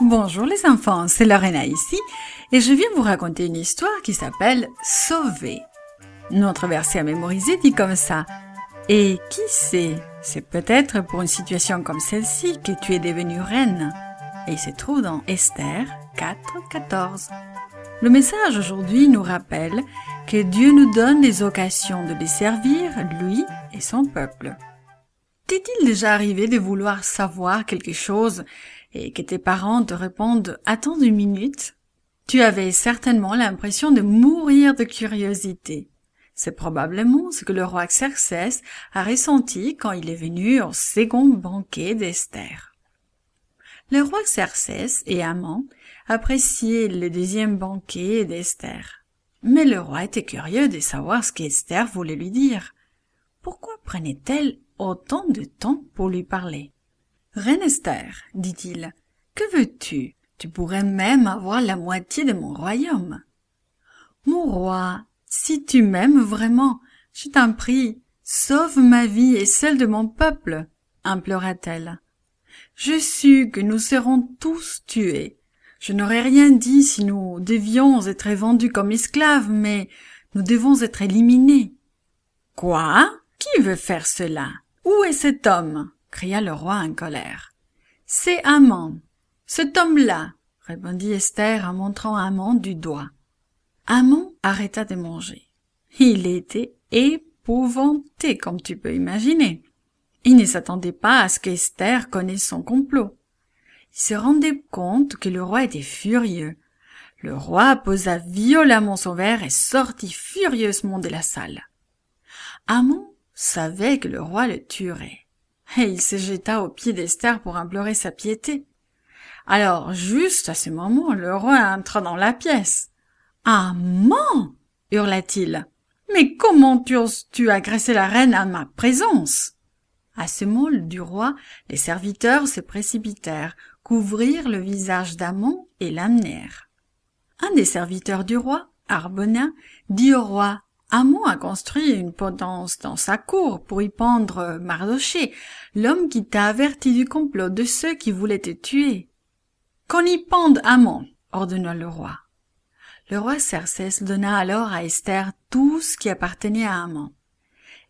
Bonjour les enfants, c'est Lorena ici et je viens vous raconter une histoire qui s'appelle Sauver. Notre verset à mémoriser dit comme ça. Et qui sait, c'est peut-être pour une situation comme celle-ci que tu es devenue reine. Et il se trouve dans Esther 4, 14. Le message aujourd'hui nous rappelle que Dieu nous donne des occasions de les servir, lui et son peuple. T'est-il déjà arrivé de vouloir savoir quelque chose et que tes parents te répondent Attends une minute Tu avais certainement l'impression de mourir de curiosité. C'est probablement ce que le roi Xerxès a ressenti quand il est venu au second banquet d'Esther. Le roi Xerxès et Amant appréciaient le deuxième banquet d'Esther. Mais le roi était curieux de savoir ce qu'Esther voulait lui dire. Pourquoi prenait-elle autant de temps pour lui parler. Reine dit-il, que veux-tu? Tu pourrais même avoir la moitié de mon royaume. Mon roi, si tu m'aimes vraiment, je t'en prie, sauve ma vie et celle de mon peuple, implora-t-elle. Je sus que nous serons tous tués. Je n'aurais rien dit si nous devions être vendus comme esclaves, mais nous devons être éliminés. Quoi? Qui veut faire cela? Où est cet homme? cria le roi en colère. C'est Amand. Cet homme-là, répondit Esther en montrant Amand du doigt. Amand arrêta de manger. Il était épouvanté, comme tu peux imaginer. Il ne s'attendait pas à ce qu'Esther connaisse son complot. Il se rendait compte que le roi était furieux. Le roi posa violemment son verre et sortit furieusement de la salle. Amand savait que le roi le tuerait. Et il se jeta aux pieds d'Esther pour implorer sa piété. Alors, juste à ce moment, le roi entra dans la pièce. Amant hurla-t-il. Mais comment oses-tu agresser la reine à ma présence? À ce mot du roi, les serviteurs se précipitèrent, couvrirent le visage d'Amon et l'amenèrent. Un des serviteurs du roi, Arbona, dit au roi Amon a construit une potence dans sa cour pour y pendre Mardoché, l'homme qui t'a averti du complot de ceux qui voulaient te tuer. Qu'on y pende Amon, ordonna le roi. Le roi Cersès donna alors à Esther tout ce qui appartenait à Amon.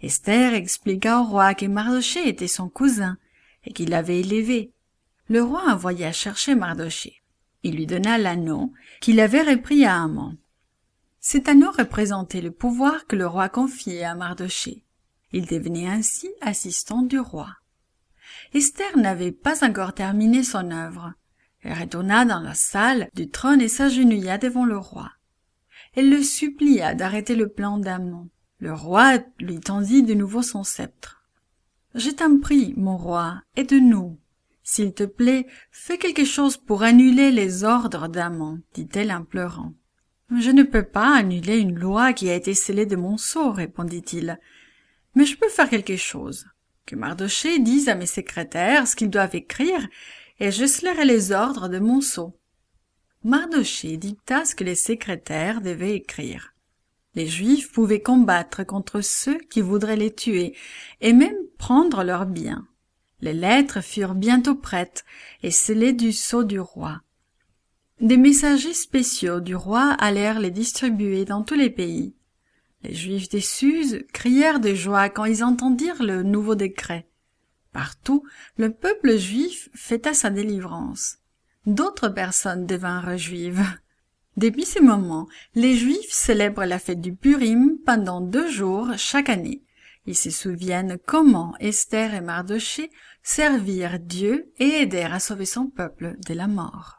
Esther expliqua au roi que Mardoché était son cousin et qu'il l'avait élevé. Le roi envoya chercher Mardoché. Il lui donna l'anneau qu'il avait repris à Amon. Cet anneau représentait le pouvoir que le roi confiait à Mardoché. Il devenait ainsi assistant du roi. Esther n'avait pas encore terminé son œuvre. Elle retourna dans la salle du trône et s'agenouilla devant le roi. Elle le supplia d'arrêter le plan d'Amon. Le roi lui tendit de nouveau son sceptre. Je t'en prie, mon roi, aide-nous. S'il te plaît, fais quelque chose pour annuler les ordres d'Amon, dit-elle en pleurant. Je ne peux pas annuler une loi qui a été scellée de mon sceau, répondit-il. Mais je peux faire quelque chose. Que Mardoché dise à mes secrétaires ce qu'ils doivent écrire, et je scellerai les ordres de mon sceau. Mardoché dicta ce que les secrétaires devaient écrire. Les Juifs pouvaient combattre contre ceux qui voudraient les tuer, et même prendre leurs biens. Les lettres furent bientôt prêtes et scellées du sceau du roi. Des messagers spéciaux du roi allèrent les distribuer dans tous les pays. Les Juifs des Suzes crièrent de joie quand ils entendirent le nouveau décret. Partout, le peuple juif fêta sa délivrance. D'autres personnes devinrent juives. Depuis ce moment, les Juifs célèbrent la fête du Purim pendant deux jours chaque année. Ils se souviennent comment Esther et Mardoché servirent Dieu et aidèrent à sauver son peuple de la mort.